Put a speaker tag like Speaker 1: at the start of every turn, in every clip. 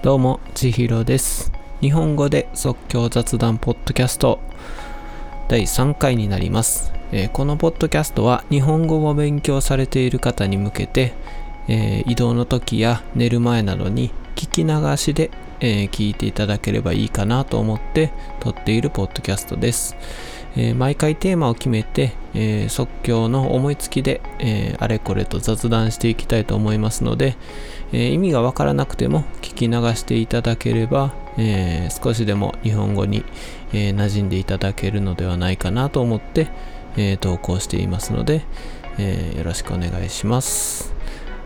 Speaker 1: どうも、ちひろです。日本語で即興雑談ポッドキャスト第3回になります、えーこのポッドキャストは日本語を勉強されている方に向けて、えー移動の時や寝る前などに聞き流しで、えー聞いていただければいいかなと思って撮っているポッドキャストです。え毎回テーマを決めて、え即興の思いつきで、えあれこれと雑談していきたいと思いますので、え意味がわからなくても聞き流していただければ、え少しでも日本語に、えー馴染んでいただけるのではないかなと思って、え投稿していますので、えよろしくお願いします。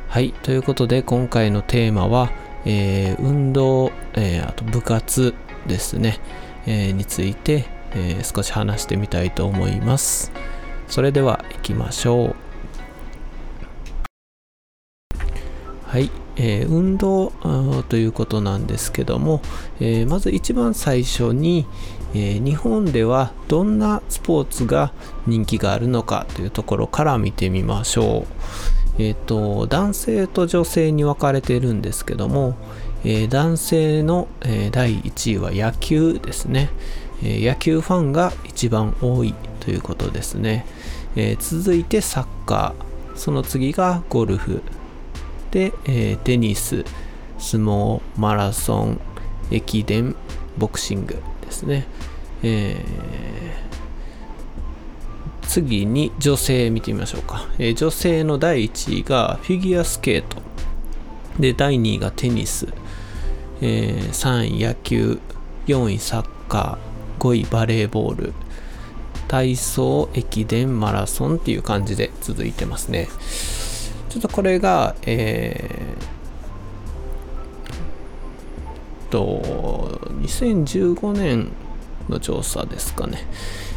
Speaker 1: はい、ということで今回のテーマは、え運動、えあと部活ですね、えについて、え少し話してみたいと思います。それでは行きましょう。はい、えー運動ということなんですけども、えーまず一番最初に、えー日本ではどんなスポーツが人気があるのかというところから見てみましょう。えっ、と男性と女性に分かれているんですけども、え男性の、え第1位は野球ですね、え野球ファンが一番多いということですね、え続いてサッカー。その次がゴルフ。で、えーテニス相撲マラソン駅伝ボクシングですね、えー次に女性見てみましょうか、えー女性の第1位がフィギュアスケート。で第2位がテニス、えー3位野球4位サッカー5位バレーボール。体操駅伝マラソンっていう感じで続いてますね。ちょっとこれがえーと2015年の調査ですかね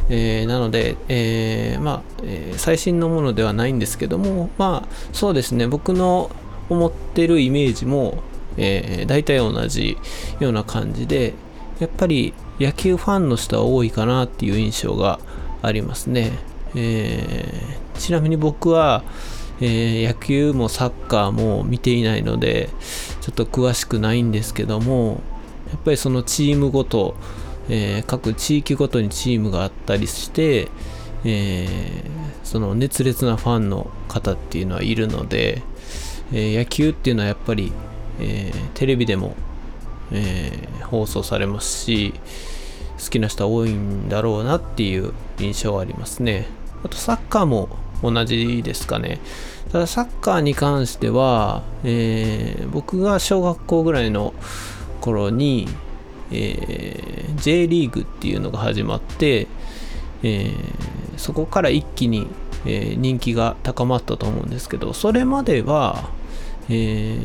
Speaker 1: えーなので、えーまあ、えー最新のものではないんですけども、まあ、そうですね、僕の思ってるイメージも、えー大体同じような感じで、やっぱり野球ファンの人は多いかなっていう印象がありますね。えーちなみに僕は、えー野球もサッカーも見ていないので、ちょっと詳しくないんですけども、やっぱりそのチームごと、えー各地域ごとにチームがあったりして、えーその熱烈なファンの方っていうのはいるので、え野球っていうのはやっぱり、えテレビでも、え放送されますし好きな人は多いんだろうなっていう印象はありますね。あとサッカーも同じですかね。ただサッカーに関しては、えー僕が小学校ぐらいの頃に、えー J リーグっていうのが始まって、えーそこから一気に、え人気が高まったと思うんですけどそれまでは、え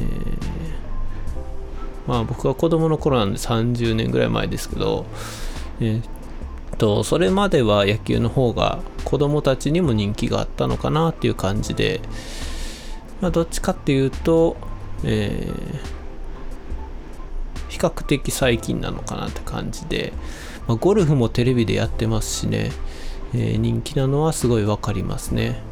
Speaker 1: まあ僕は子供の頃なんで30年ぐらい前ですけど、えーとそれまでは野球の方が子供たちにも人気があったのかなっていう感じで、まあ、どっちかっていうと、えー比較的最近なのかなって感じで、まあ、ゴルフもテレビでやってますしね、えー人気なのはすごいわかりますね。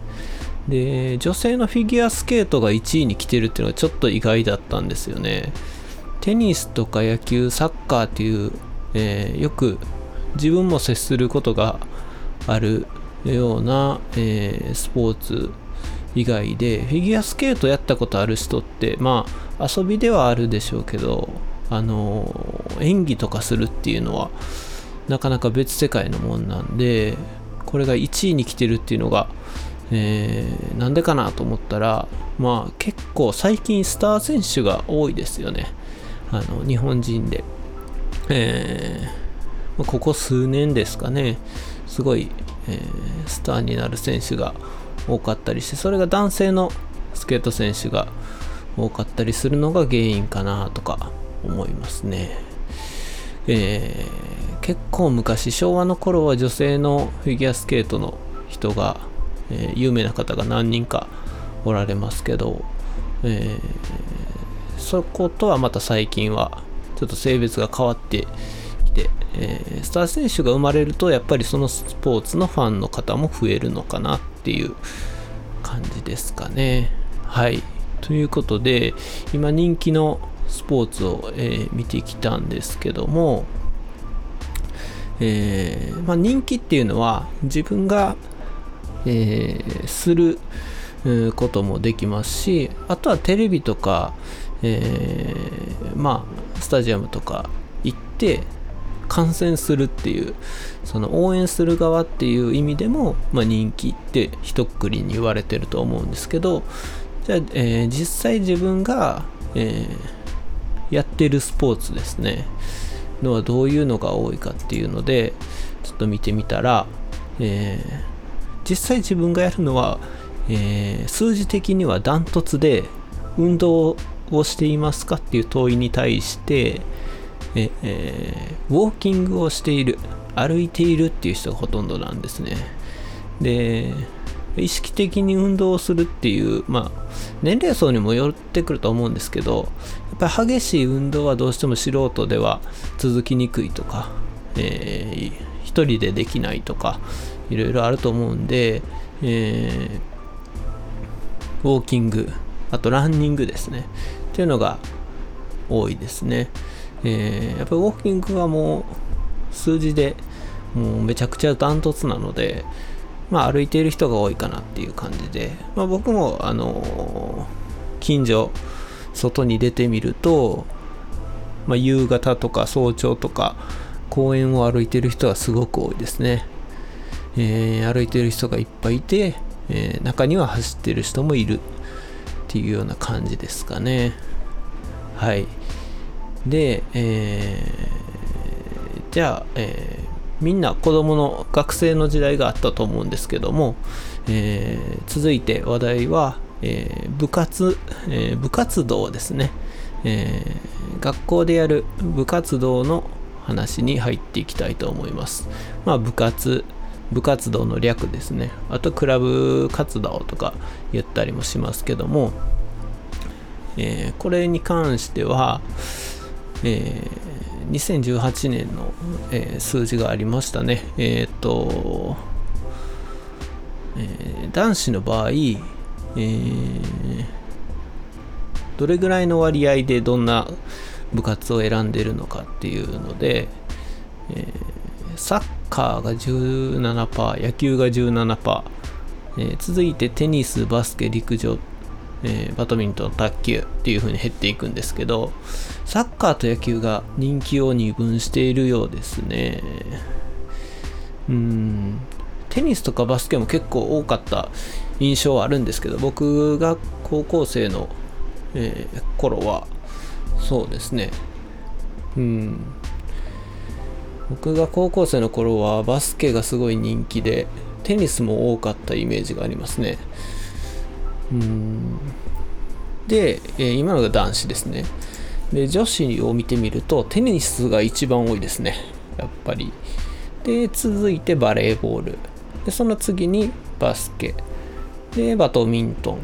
Speaker 1: で女性のフィギュアスケートが1位に来てるっていうのはちょっと意外だったんですよね。テニスとか野球サッカーっていう、えーよく自分も接することがあるような、えースポーツ以外でフィギュアスケートやったことある人ってまあ遊びではあるでしょうけどあの演技とかするっていうのはなかなか別世界のもんなんでこれが1位に来てるっていうのが、えーなんでかなと思ったらまあ結構最近スター選手が多いですよね。あの日本人で、えーまここ数年ですかねすごい、えースターになる選手が多かったりしてそれが男性のスケート選手が多かったりするのが原因かなとか思いますね。えー結構昔昭和の頃は女性のフィギュアスケートの人が、えー有名な方が何人かおられますけど、えーそことはまた最近はちょっと性別が変わってて、えースター選手が生まれるとやっぱりそのスポーツのファンの方も増えるのかなっていう感じですかね。はい。ということで、今人気のスポーツを、えー、見てきたんですけども、えーまあ、人気っていうのは自分が、えー、することもできますしあとはテレビとか、え、まあスタジアムとか行って観戦するっていうその応援する側っていう意味でも、まあ、人気って一括りに言われてると思うんですけどじゃあ、えー、実際自分が、えー、やってるスポーツですね。のはどういうのが多いかっていうのでちょっと見てみたら、えー、実際自分がやるのは、え、数字的にはダントツで運動をしていますかっていう問いに対してええー、ウォーキングをしている歩いているっていう人がほとんどなんですねで意識的に運動をするっていう、まあ、年齢層にもよってくると思うんですけどやっぱり激しい運動はどうしても素人では続きにくいとか、えー、一人でできないとかいろいろあると思うんで、えー、ウォーキングあとランニングですねっていうのが多いですね。えー、やっぱりウォーキングはもう数字でもうめちゃくちゃダントツなので、まあ、歩いている人が多いかなっていう感じで、まあ、僕も、あのー、近所外に出てみると、まあ、夕方とか早朝とか公園を歩いている人がすごく多いですね、えー、歩いている人がいっぱいいて、えー、中には走っている人もいるっていうような感じですかね。はい。で、えー、じゃあ、えー、みんな子供の学生の時代があったと思うんですけども、えー、続いて話題は、えー、部活、えー、部活動ですね、えー、学校でやる部活動の話に入っていきたいと思います。まあ、部活、部活動の略ですね。あと、クラブ活動とか言ったりもしますけども、えー、これに関しては、えー、2018年の、えー、数字がありましたね。えっ、と、えー、男子の場合、えー、どれぐらいの割合でどんな部活を選んでるのかっていうので、えサッカーが17%、野球が17%、えー、続いてテニス、バスケ、陸上えー、バドミントン、卓球っていう風に減っていくんですけど、サッカーと野球が人気を二分しているようですね。うん、テニスとかバスケも結構多かった印象はあるんですけど、僕が高校生の、えー、頃は、そうですね。うん。僕が高校生の頃はバスケがすごい人気で、テニスも多かったイメージがありますね。うんで、えー、今のが男子ですね。で、女子を見てみると、テニスが一番多いですね。やっぱり。で、続いてバレーボール。で、その次にバスケ。で、バドミントン。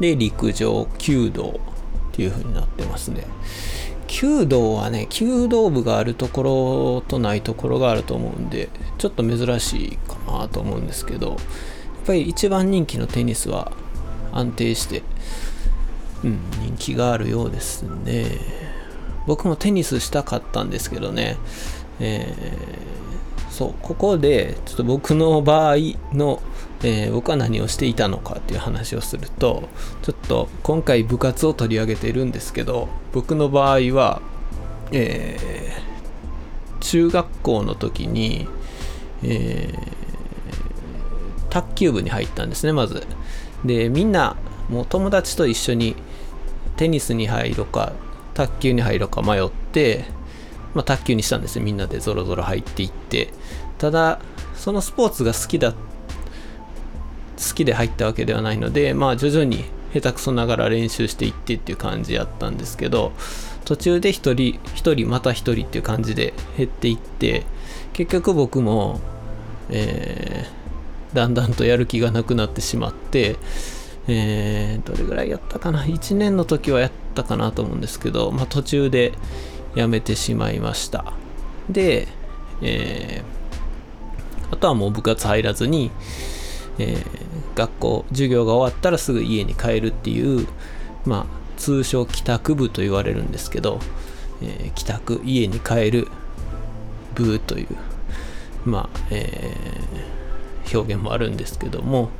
Speaker 1: で、陸上、弓道っていう風になってますね。弓道はね、弓道部があるところとないところがあると思うんで、ちょっと珍しいかなと思うんですけどや、っぱり一番人気のテニスは安定して、うん、人気があるようですね。僕もテニスしたかったんですけどね、えー、そう、ここでちょっと僕の場合の、えー、僕は何をしていたのかっていう話をすると、ちょっと今回部活を取り上げているんですけど、僕の場合は、えー、中学校の時に、え卓球部に入ったんですね、まず。で、みんな、もう友達と一緒にテニスに入ろうか、卓球に入ろうか迷って、まあ、卓球にしたんですよ。みんなでぞろぞろ入っていって。ただ、そのスポーツが好きだ、好きで入ったわけではないので、まあ徐々に下手くそながら練習していってっていう感じやったんですけど、途中で1人、1人また1人っていう感じで減っていって、結局僕も、えー、だんだんとやる気がなくなってしまって、えー、どれぐらいやったかな？1年の時はやったかなと思うんですけど、まあ、途中でやめてしまいました。で、えー、あとはもう部活入らずに、えー、学校授業が終わったらすぐ家に帰るっていうまあ通称帰宅部と言われるんですけど、えー、帰宅家に帰る部というまあ、え、表現もあるんですけども、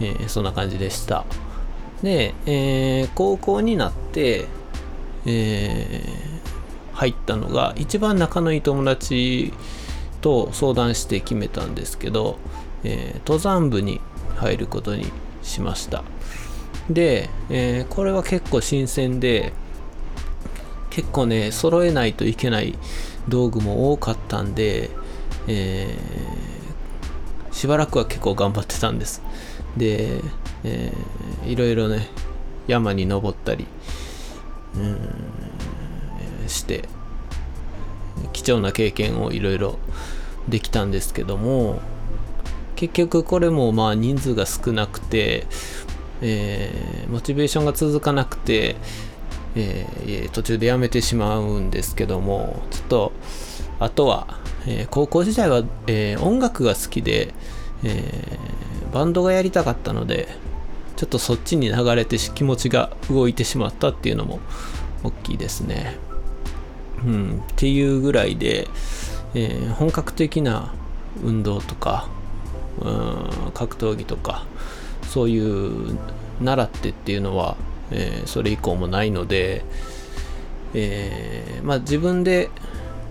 Speaker 1: えー、そんな感じでした。で、えー、高校になって、えー、入ったのが一番仲のいい友達と相談して決めたんですけど、えー、登山部に入ることにしました。で、え、これは結構新鮮で結構ね揃えないといけない道具も多かったんで、え、しばらくは結構頑張ってたんです。で、えー、いろいろね山に登ったりうんして貴重な経験をいろいろできたんですけども結局これもまあ人数が少なくて、えー、モチベーションが続かなくて、えー、途中でやめてしまうんですけどもちょっとあとは、えー、高校時代は、え音楽が好きで、えバンドがやりたかったのでちょっとそっちに流れて気持ちが動いてしまったっていうのも大きいですね。うん、っていうぐらいで、えー、本格的な運動とかうん格闘技とかそういう習ってっていうのは、えー、それ以降もないので、えー、まあ、自分で、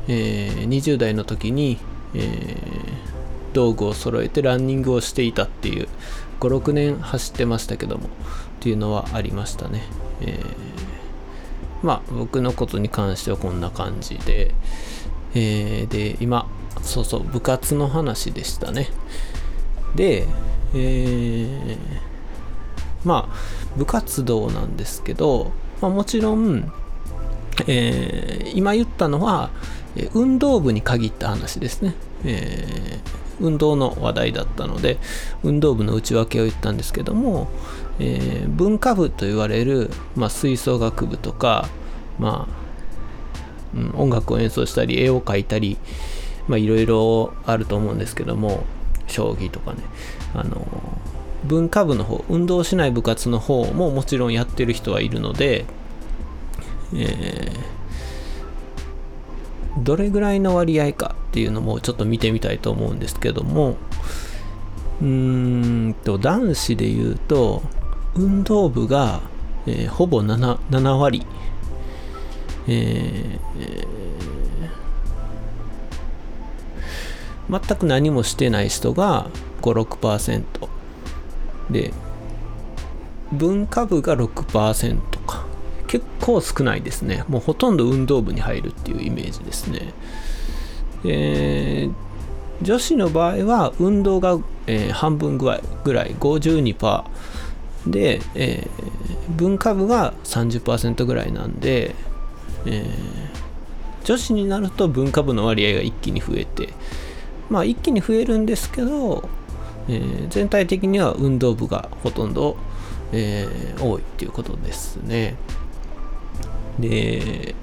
Speaker 1: え、20代の時に、え道具を揃えてランニングをしていたっていう56年走ってましたけどもっていうのはありましたね、えまあ僕のことに関してはこんな感じで、えで今そうそう部活の話でしたね。で、えー、まあ部活動なんですけど、まあ、もちろん、えー、今言ったのは運動部に限った話ですね、えー、運動の話題だったので運動部の内訳を言ったんですけども、えー、文化部と言われる、まあ、吹奏楽部とか、まあうん、音楽を演奏したり絵を描いたりいろいろあると思うんですけども将棋とかね。あの文化部の方運動しない部活の方ももちろんやってる人はいるので、えー、どれぐらいの割合かっていうのもちょっと見てみたいと思うんですけどもうーんと男子で言うと運動部が、えー、ほぼ 7, 7割、えー全く何もしてない人が56%で文化部が6%構少ないですね。もうほとんど運動部に入るっていうイメージですね。えー、女子の場合は運動が、えー、半分ぐらいぐらい52%で、えー、文化部が30%ぐらいなんで、え、女子になると文化部の割合が一気に増えてまあ、一気に増えるんですけど、え、全体的には運動部がほとんど、え、多いっていうことですね。で、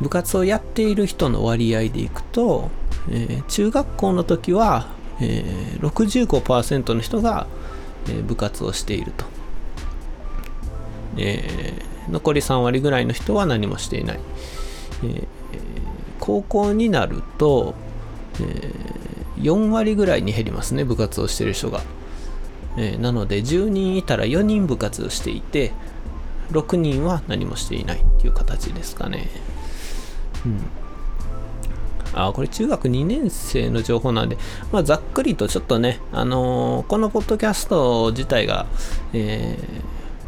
Speaker 1: 部活をやっている人の割合でいくと、えー、中学校の時は、えー、65%の人が、えー、部活をしていると。えー、残り3割ぐらいの人は何もしていない。えー、高校になると、えー、4割ぐらいに減りますね部活をしている人が、えー、なので10人いたら4人部活をしていて6人は何もしていないっていう形ですかね。うん。あこれ中学2年生の情報なんで、まあ、ざっくりとちょっとね、あのー、このポッドキャスト自体が、え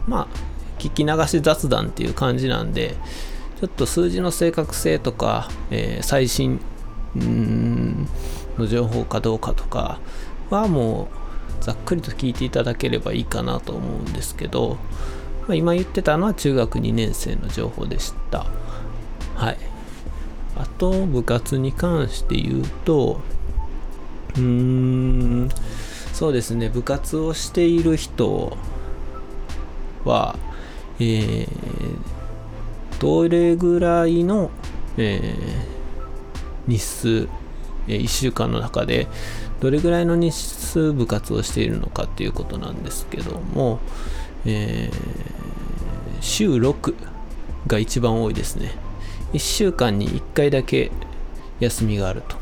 Speaker 1: ー、まあ、聞き流し雑談っていう感じなんで、ちょっと数字の正確性とか、えー、最新の情報かどうかとかはもうざっくりと聞いていただければいいかなと思うんですけど、まあ、今言ってたのは中学2年生の情報でした。はい。あと部活に関して言うとうーんそうですね。部活をしている人はえー、どれぐらいの、えー、日数、え1週間の中でどれぐらいの日数部活をしているのかっていうことなんですけども、えー週6が一番多いですね。1週間に1回だけ休みがあると。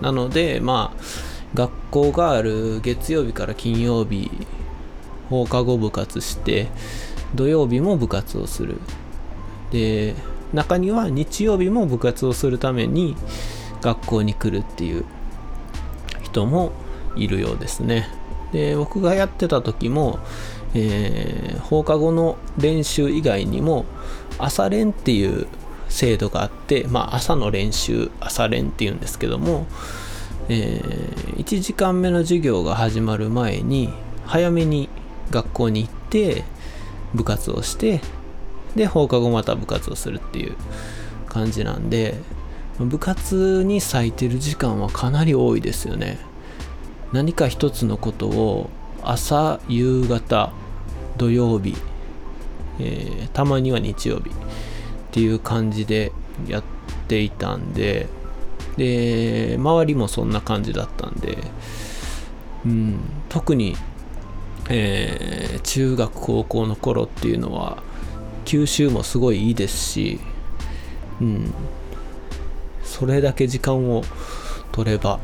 Speaker 1: なのでまあ学校がある月曜日から金曜日放課後部活して土曜日も部活をする。で中には日曜日も部活をするために学校に来るっていう人もいるようですね。で僕がやってた時も、えー、放課後の練習以外にも朝練っていう制度があって、まあ、朝の練習朝練っていうんですけども、えー、1時間目の授業が始まる前に早めに学校に行って部活をしてで放課後また部活をするっていう感じなんで部活に割いてる時間はかなり多いですよね。何か一つのことを朝夕方土曜日、えー、たまには日曜日っていう感じでやっていたんでで周りもそんな感じだったんで、うん、特に、えー、中学高校の頃っていうのは吸収もすごいいいですし、うん、それだけ時間を取れば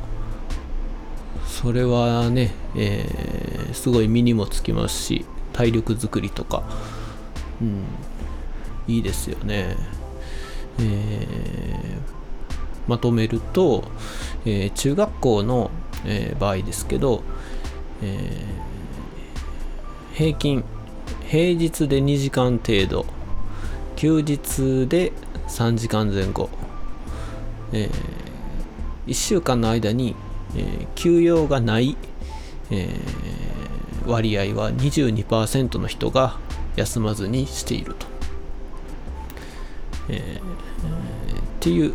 Speaker 1: それはね、えー、すごい身にもつきますし体力づくりとか、うん、いいですよね、えー、まとめると、えー、中学校の、え場合ですけど、え平均平日で2時間程度休日で3時間前後、えー、1週間の間に、えー、休養がない、えー、割合は22%の人が休まずにしていると、えー、っていう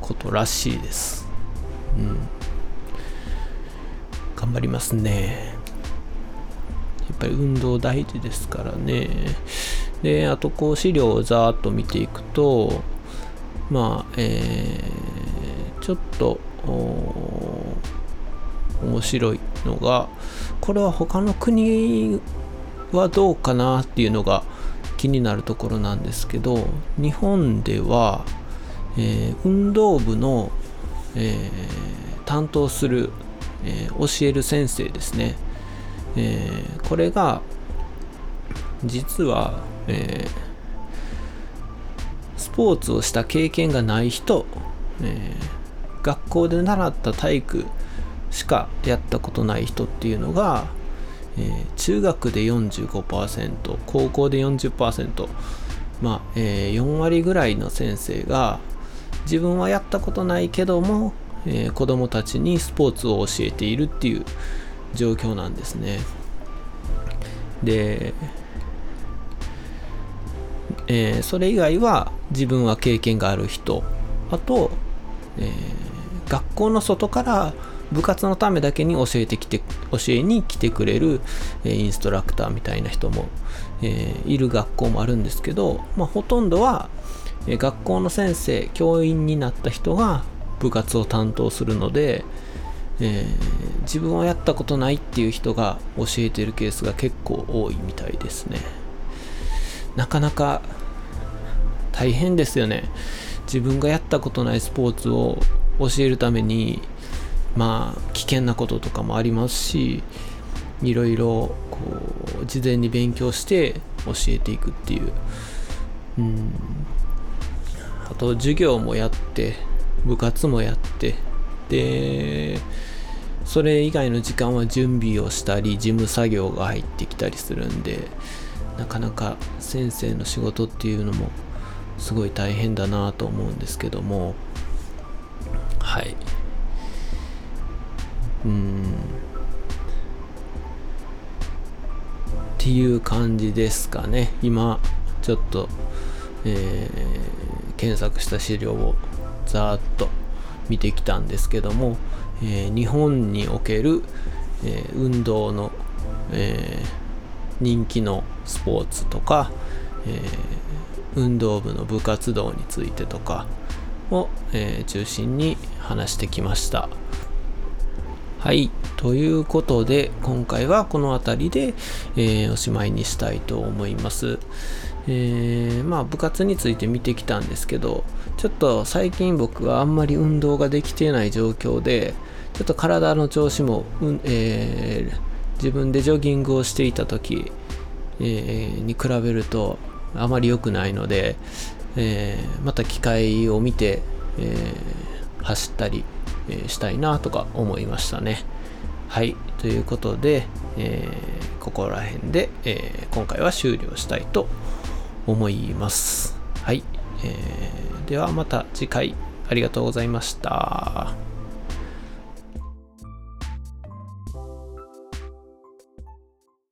Speaker 1: ことらしいです、うん、頑張りますね。やっぱり運動大事ですからね。で、あとこう資料をざーっと見ていくと、まあ、えー、ちょっと面白い。のが、これは他の国はどうかなっていうのが気になるところなんですけど、日本では、えー、運動部の、えー、担当する、えー、教える先生ですね。え、これが実は、え、スポーツをした経験がない人、え、学校で習った体育しかやったことない人っていうのが、えー、中学で45%高校で40%まあ、えー、4割ぐらいの先生が自分はやったことないけども、えー、子供たちにスポーツを教えているっていう状況なんですね。で、えー、それ以外は自分は経験がある人あと、えー、学校の外から部活のためだけに教えてきて教えに来てくれる、えー、インストラクターみたいな人も、えー、いる学校もあるんですけど、まあ、ほとんどは、えー、学校の先生教員になった人が部活を担当するので、えー、自分はやったことないっていう人が教えてるケースが結構多いみたいですね。なかなか大変ですよね。自分がやったことないスポーツを教えるためにまあ危険なこととかもありますしいろいろこう事前に勉強して教えていくっていう。うん。あと授業もやって部活もやって。でそれ以外の時間は準備をしたり事務作業が入ってきたりするんでなかなか先生の仕事っていうのもすごい大変だなと思うんですけども。はい。っていう感じですかね今ちょっと、えー、検索した資料をざーっと見てきたんですけども、えー、日本における、えー、運動の、え、人気のスポーツとか、え運動部の部活動についてとかを、え中心に話してきました。はい。ということで、今回はこの辺りで、えー、おしまいにしたいと思います。えー、まあ部活について見てきたんですけどちょっと最近僕はあんまり運動ができてない状況でちょっと体の調子も、うんえー、自分でジョギングをしていた時、えー、に比べるとあまり良くないので、えー、また機会を見て、え走ったり、えしたいなとか思いましたね。はい。ということで、えここら辺で、え今回は終了したいと思います。はい。えー、ではまた次回ありがとうございました。